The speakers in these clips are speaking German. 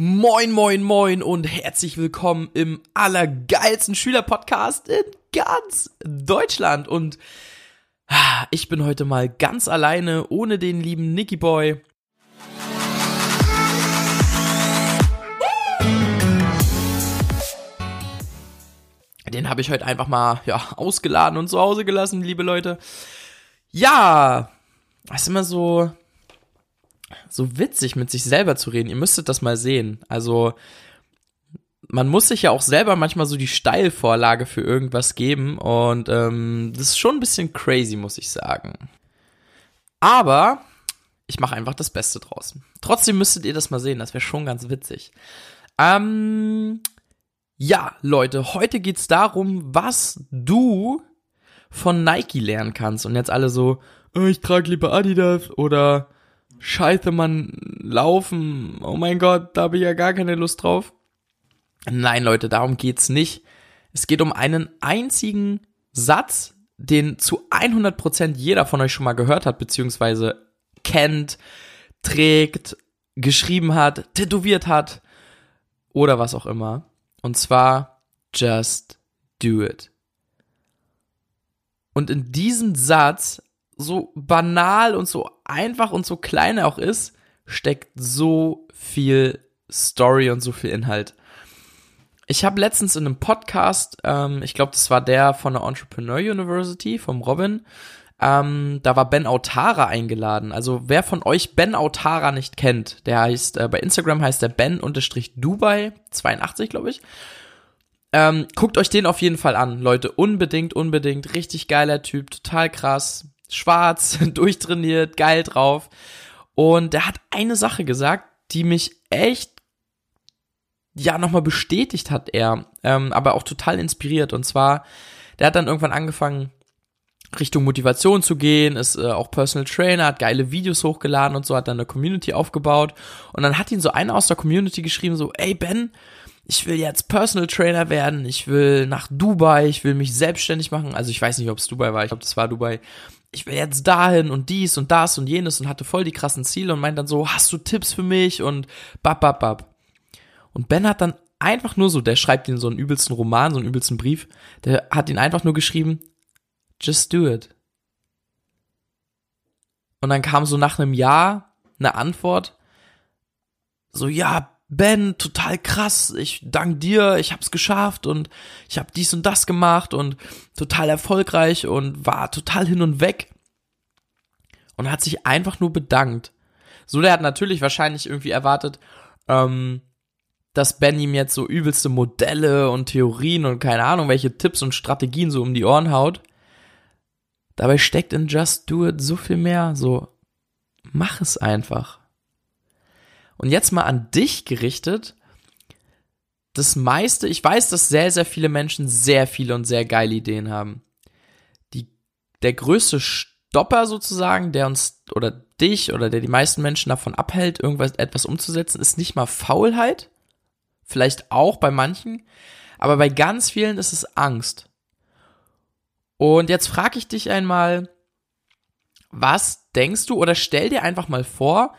Moin, moin, moin und herzlich willkommen im allergeilsten Schülerpodcast in ganz Deutschland. Und ah, ich bin heute mal ganz alleine, ohne den lieben Nicky Boy. Den habe ich heute einfach mal ja, ausgeladen und zu Hause gelassen, liebe Leute. Ja, das ist immer so so witzig, mit sich selber zu reden. Ihr müsstet das mal sehen. Also, man muss sich ja auch selber manchmal so die Steilvorlage für irgendwas geben und ähm, das ist schon ein bisschen crazy, muss ich sagen. Aber ich mache einfach das Beste draus. Trotzdem müsstet ihr das mal sehen, das wäre schon ganz witzig. Ähm, ja, Leute, heute geht's darum, was du von Nike lernen kannst. Und jetzt alle so, oh, ich trage lieber Adidas oder Scheiße, man, laufen, oh mein Gott, da habe ich ja gar keine Lust drauf. Nein, Leute, darum geht's nicht. Es geht um einen einzigen Satz, den zu 100% jeder von euch schon mal gehört hat, beziehungsweise kennt, trägt, geschrieben hat, tätowiert hat oder was auch immer. Und zwar, just do it. Und in diesem Satz so banal und so einfach und so klein er auch ist, steckt so viel Story und so viel Inhalt. Ich habe letztens in einem Podcast, ähm, ich glaube, das war der von der Entrepreneur University, vom Robin, ähm, da war Ben Autara eingeladen. Also wer von euch Ben Autara nicht kennt, der heißt, äh, bei Instagram heißt der Ben-Dubai 82, glaube ich. Ähm, guckt euch den auf jeden Fall an, Leute. Unbedingt, unbedingt. Richtig geiler Typ, total krass schwarz, durchtrainiert, geil drauf. Und er hat eine Sache gesagt, die mich echt ja nochmal bestätigt hat er, ähm, aber auch total inspiriert. Und zwar, der hat dann irgendwann angefangen, Richtung Motivation zu gehen, ist äh, auch Personal Trainer, hat geile Videos hochgeladen und so, hat dann eine Community aufgebaut. Und dann hat ihn so einer aus der Community geschrieben, so, ey Ben, ich will jetzt Personal Trainer werden, ich will nach Dubai, ich will mich selbstständig machen. Also ich weiß nicht, ob es Dubai war, ich glaube, das war Dubai ich will jetzt dahin und dies und das und jenes und hatte voll die krassen Ziele und meint dann so, hast du Tipps für mich und bab, bab, bab. Und Ben hat dann einfach nur so, der schreibt ihn so einen übelsten Roman, so einen übelsten Brief, der hat ihn einfach nur geschrieben, just do it. Und dann kam so nach einem Jahr eine Antwort, so, ja, Ben, total krass, ich dank dir, ich hab's geschafft und ich hab dies und das gemacht und total erfolgreich und war total hin und weg und hat sich einfach nur bedankt. So, der hat natürlich wahrscheinlich irgendwie erwartet, ähm, dass Ben ihm jetzt so übelste Modelle und Theorien und keine Ahnung, welche Tipps und Strategien so um die Ohren haut. Dabei steckt in Just Do It so viel mehr, so mach es einfach. Und jetzt mal an dich gerichtet. Das meiste, ich weiß, dass sehr, sehr viele Menschen sehr viele und sehr geile Ideen haben. Die, der größte Stopper sozusagen, der uns oder dich oder der die meisten Menschen davon abhält, irgendwas etwas umzusetzen, ist nicht mal Faulheit. Vielleicht auch bei manchen. Aber bei ganz vielen ist es Angst. Und jetzt frage ich dich einmal, was denkst du oder stell dir einfach mal vor,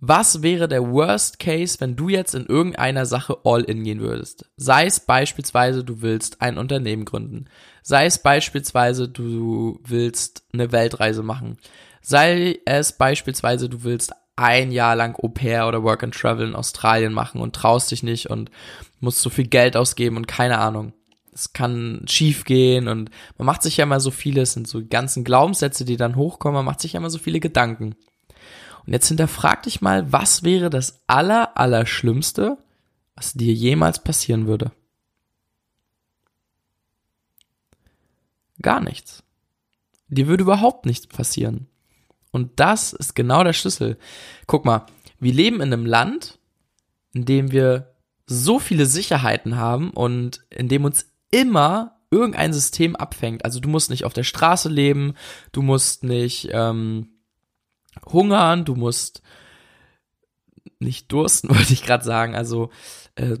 was wäre der Worst Case, wenn du jetzt in irgendeiner Sache all in gehen würdest? Sei es beispielsweise, du willst ein Unternehmen gründen. Sei es beispielsweise, du willst eine Weltreise machen. Sei es beispielsweise, du willst ein Jahr lang Au pair oder Work and Travel in Australien machen und traust dich nicht und musst so viel Geld ausgeben und keine Ahnung. Es kann schief gehen und man macht sich ja immer so viele, es sind so ganzen Glaubenssätze, die dann hochkommen, man macht sich ja immer so viele Gedanken. Und jetzt hinterfrag dich mal, was wäre das aller, aller was dir jemals passieren würde? Gar nichts. Dir würde überhaupt nichts passieren. Und das ist genau der Schlüssel. Guck mal, wir leben in einem Land, in dem wir so viele Sicherheiten haben und in dem uns immer irgendein System abfängt. Also du musst nicht auf der Straße leben, du musst nicht ähm, hungern, du musst nicht dursten, wollte ich gerade sagen. Also äh,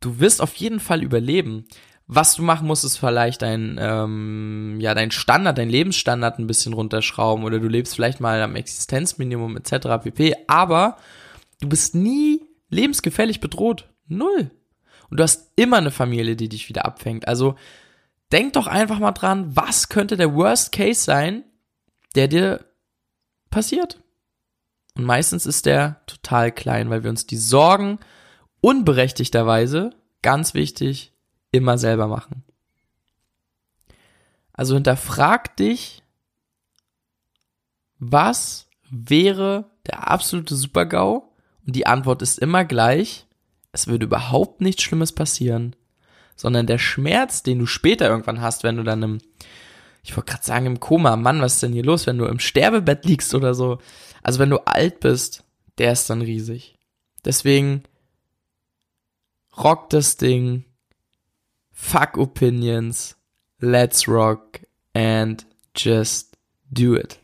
du wirst auf jeden Fall überleben. Was du machen musst, ist vielleicht dein, ähm, ja, dein Standard, dein Lebensstandard ein bisschen runterschrauben oder du lebst vielleicht mal am Existenzminimum etc. pp. Aber du bist nie, lebensgefährlich bedroht. Null. Und du hast immer eine Familie, die dich wieder abfängt. Also denk doch einfach mal dran, was könnte der Worst Case sein, der dir passiert. Und meistens ist der total klein, weil wir uns die Sorgen unberechtigterweise, ganz wichtig, immer selber machen. Also hinterfrag dich, was wäre der absolute Supergau? Und die Antwort ist immer gleich, es würde überhaupt nichts Schlimmes passieren, sondern der Schmerz, den du später irgendwann hast, wenn du dann im, ich wollte gerade sagen im Koma, Mann, was ist denn hier los, wenn du im Sterbebett liegst oder so, also wenn du alt bist, der ist dann riesig. Deswegen rock das Ding, fuck opinions, let's rock and just do it.